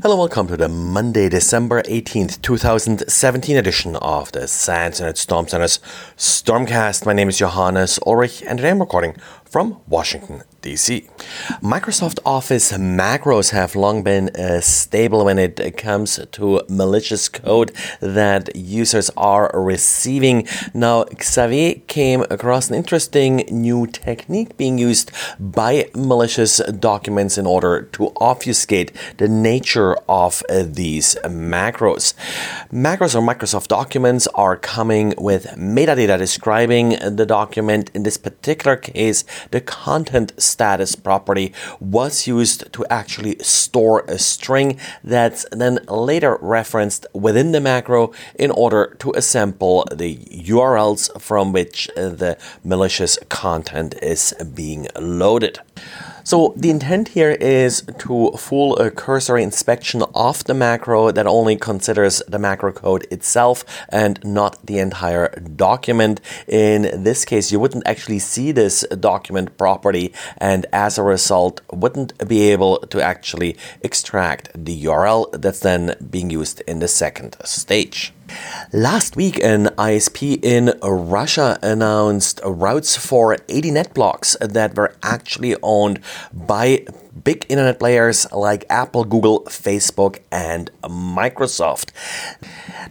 Hello, welcome to the Monday, December 18th, 2017 edition of the SANS Internet Storm Center's Stormcast. My name is Johannes Ulrich and today I'm recording from Washington, DC. Microsoft Office macros have long been uh, stable when it comes to malicious code that users are receiving. Now, Xavier came across an interesting new technique being used by malicious documents in order to obfuscate the nature of uh, these macros. Macros or Microsoft documents are coming with metadata describing the document. In this particular case, the content status property was used to actually store a string that's then later referenced within the macro in order to assemble the URLs from which the malicious content is being loaded. So the intent here is to fool a cursory inspection of the macro that only considers the macro code itself and not the entire document. In this case, you wouldn't actually see this document property and as a result wouldn't be able to actually extract the URL that's then being used in the second stage. Last week, an ISP in Russia announced routes for 80 net blocks that were actually owned by big internet players like Apple, Google, Facebook, and Microsoft.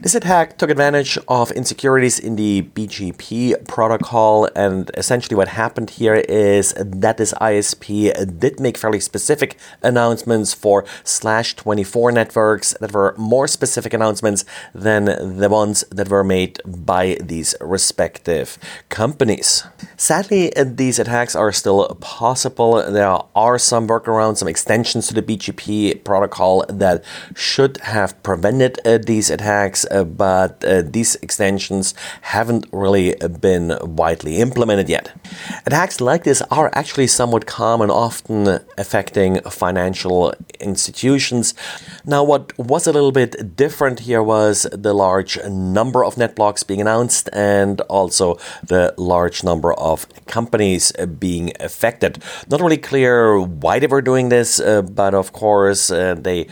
This attack took advantage of insecurities in the BGP protocol, and essentially what happened here is that this ISP did make fairly specific announcements for slash 24 networks that were more specific announcements than the ones that were made by these respective companies. Sadly, these attacks are still possible. There are some workarounds, some extensions to the BGP protocol that should have prevented uh, these attacks, uh, but uh, these extensions haven't really been widely implemented yet. Attacks like this are actually somewhat common, often affecting financial institutions. Now, what was a little bit different here was the large number of net blocks being announced and also the large number of companies being affected. Not really clear why they were doing this, uh, but of course, uh, they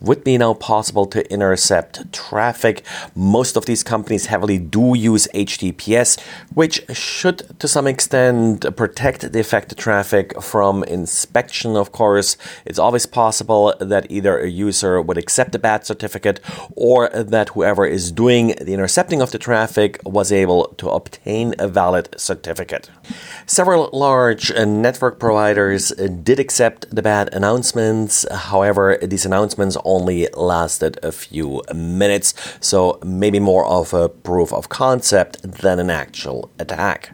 would be now possible to intercept traffic. Most of these companies heavily do use HTTPS, which should to some extent protect the affected traffic from inspection, of course. It's always possible that either a user would accept a bad certificate or that whoever is doing the intercepting of the traffic was able to obtain a valid certificate. Several large network providers did accept the bad announcements. However, these announcements only lasted a few minutes, so maybe more of a proof of concept than an actual attack.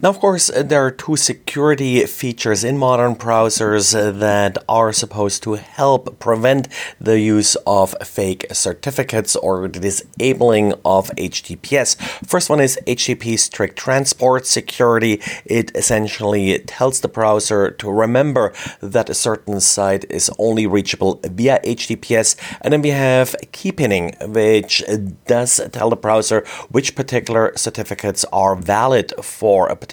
Now, of course, uh, there are two security features in modern browsers uh, that are supposed to help prevent the use of fake certificates or the disabling of HTTPS. First one is HTTP strict transport security. It essentially tells the browser to remember that a certain site is only reachable via HTTPS. And then we have key pinning, which does tell the browser which particular certificates are valid for a particular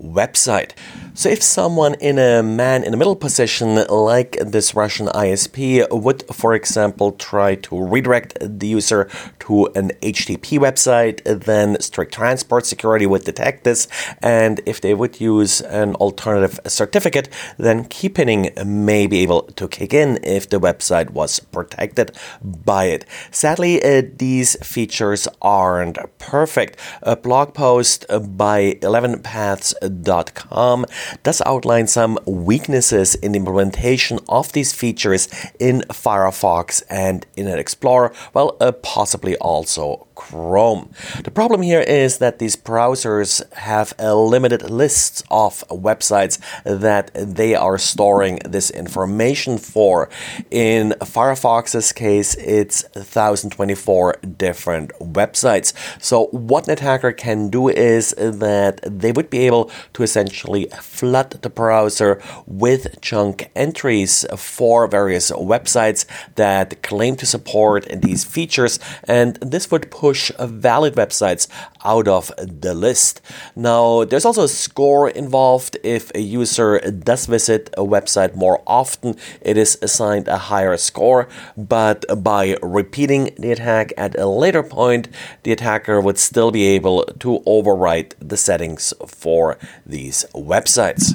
website. So if someone in a man in the middle position, like this Russian ISP, would, for example, try to redirect the user to an HTTP website, then strict transport security would detect this. And if they would use an alternative certificate, then key pinning may be able to kick in if the website was protected by it. Sadly, uh, these features aren't perfect. A blog post by 11paths.com does outline some weaknesses in the implementation of these features in Firefox and Internet Explorer, well, uh, possibly also Chrome. The problem here is that these browsers have a limited list of websites that they are storing this information for. In Firefox's case, it's 1024 different websites. So, what an attacker can do is that they would be able to essentially flood the browser with chunk entries for various websites that claim to support these features, and this would push valid websites out of the list. Now, there's also a score involved. If a user does visit a website more often, it is assigned a higher score, but by repeating the attack at a later point, the attacker would still be able to overwrite the settings for these websites.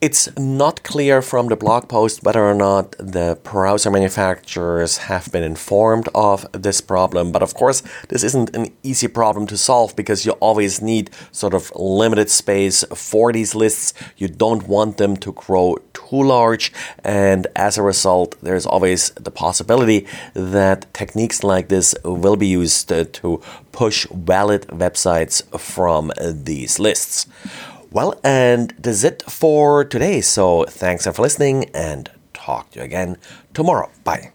It's not clear from the blog post whether or not the browser manufacturers have been informed of this problem, but of course, this isn't an easy problem to solve because you always need sort of limited space for these lists. You don't want them to grow too large, and as a result, there's always the possibility that techniques like this will be used to push valid websites from these lists. Well, and that's it for today. So thanks for listening and talk to you again tomorrow. Bye.